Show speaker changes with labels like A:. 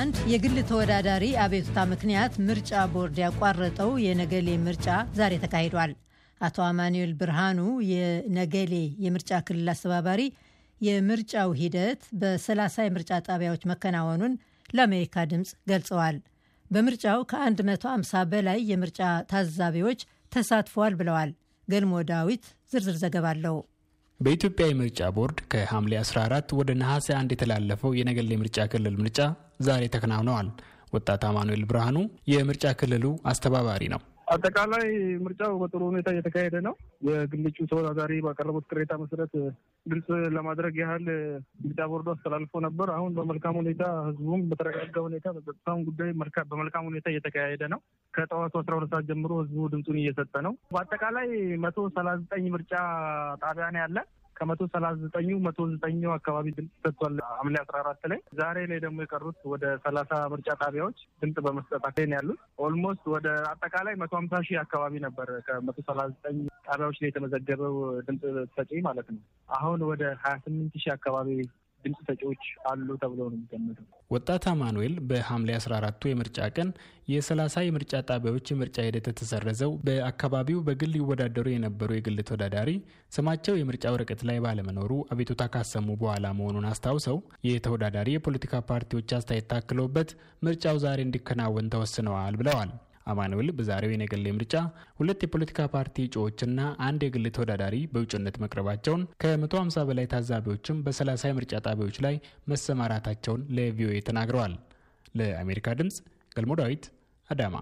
A: በአንድ የግል ተወዳዳሪ አቤቱታ ምክንያት ምርጫ ቦርድ ያቋረጠው የነገሌ ምርጫ ዛሬ ተካሂዷል። አቶ አማኑኤል ብርሃኑ የነገሌ የምርጫ ክልል አስተባባሪ የምርጫው ሂደት በ30 የምርጫ ጣቢያዎች መከናወኑን ለአሜሪካ ድምፅ ገልጸዋል። በምርጫው ከ150 በላይ የምርጫ ታዛቢዎች ተሳትፈዋል ብለዋል። ገልሞ ዳዊት ዝርዝር ዘገባ አለው።
B: በኢትዮጵያ የምርጫ ቦርድ ከሐምሌ 14 ወደ ነሐሴ 1 የተላለፈው የነገሌ ምርጫ ክልል ምርጫ ዛሬ ተከናውነዋል። ወጣት አማኑኤል ብርሃኑ የምርጫ ክልሉ አስተባባሪ ነው።
C: አጠቃላይ ምርጫው በጥሩ ሁኔታ እየተካሄደ ነው። የግል እጩ ተወዳዳሪ ባቀረቡት ቅሬታ መሰረት ግልጽ ለማድረግ ያህል ምርጫ ቦርዱ አስተላልፎ ነበር። አሁን በመልካም ሁኔታ ህዝቡም በተረጋጋ ሁኔታ በጸጥታውን ጉዳይ በመልካም ሁኔታ እየተካሄደ ነው። ከጠዋቱ አስራ ሁለት ሰዓት ጀምሮ ህዝቡ ድምፁን እየሰጠ ነው። በአጠቃላይ መቶ ሰላሳ ዘጠኝ ምርጫ ጣቢያ ነው ያለ ከመቶ ሰላሳ ዘጠኙ መቶ ዘጠኙ አካባቢ ድምጽ ሰጥቷል። ሐምሌ አስራ አራት ላይ ዛሬ ላይ ደግሞ የቀሩት ወደ ሰላሳ ምርጫ ጣቢያዎች ድምጽ በመስጠት ላይ ያሉት almost ወደ አጠቃላይ መቶ ሀምሳ ሺህ አካባቢ ነበር ከመቶ ሰላሳ ዘጠኝ ጣቢያዎች ላይ የተመዘገበው ድምጽ ሰጪ ማለት ነው። አሁን ወደ ሀያ ስምንት ሺህ አካባቢ ድምፅ ሰጪዎች አሉ ተብሎ ነው የሚገመተው።
B: ወጣት አማኑኤል በሐምሌ 14ቱ የምርጫ ቀን የ30 የምርጫ ጣቢያዎች የምርጫ ሂደት የተሰረዘው በአካባቢው በግል ይወዳደሩ የነበሩ የግል ተወዳዳሪ ስማቸው የምርጫ ወረቀት ላይ ባለመኖሩ አቤቱታ ካሰሙ በኋላ መሆኑን አስታውሰው የተወዳዳሪ የፖለቲካ ፓርቲዎች አስተያየት ታክለውበት ምርጫው ዛሬ እንዲከናወን ተወስነዋል ብለዋል። አማኑኤል በዛሬው የነገሌ ምርጫ ሁለት የፖለቲካ ፓርቲ እጩዎችና አንድ የግል ተወዳዳሪ በውጭነት መቅረባቸውን ከ150 በላይ ታዛቢዎችም በ30 የምርጫ ጣቢያዎች ላይ መሰማራታቸውን ለቪኦኤ ተናግረዋል። ለአሜሪካ ድምፅ ገልሞ ዳዊት አዳማ